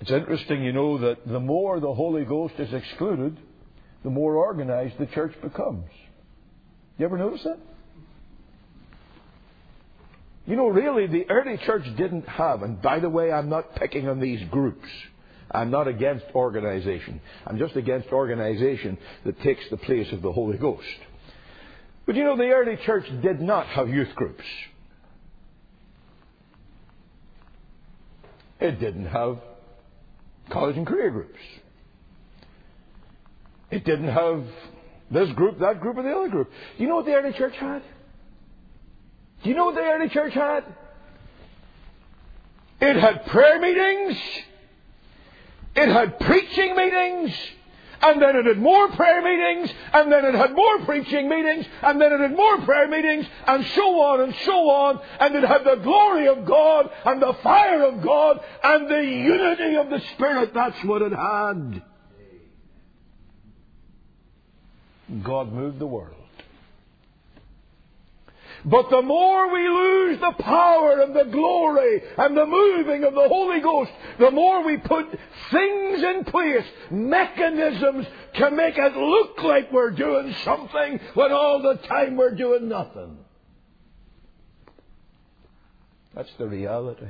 It's interesting, you know, that the more the Holy Ghost is excluded, the more organized the church becomes. You ever notice that? You know, really, the early church didn't have, and by the way, I'm not picking on these groups. I'm not against organization. I'm just against organization that takes the place of the Holy Ghost. But you know, the early church did not have youth groups. It didn't have college and career groups. It didn't have this group, that group, or the other group. Do you know what the early church had? Do you know what the early church had? It had prayer meetings. It had preaching meetings and then it had more prayer meetings, and then it had more preaching meetings, and then it had more prayer meetings, and so on and so on, and it had the glory of God, and the fire of God, and the unity of the Spirit. That's what it had. God moved the world. But the more we lose the power and the glory and the moving of the Holy Ghost, the more we put things in place, mechanisms to make it look like we're doing something when all the time we're doing nothing. That's the reality.